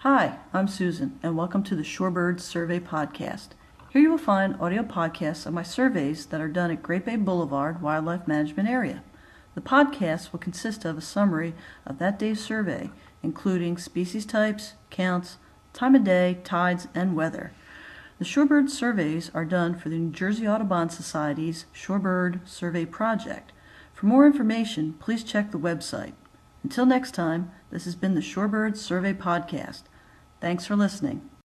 Hi, I'm Susan, and welcome to the Shorebirds Survey Podcast. Here you will find audio podcasts of my surveys that are done at Great Bay Boulevard Wildlife Management Area. The podcast will consist of a summary of that day's survey, including species types, counts, time of day, tides, and weather. The Shorebird surveys are done for the New Jersey Audubon Society's Shorebird Survey Project. For more information, please check the website. Until next time, this has been the Shorebird Survey Podcast. Thanks for listening.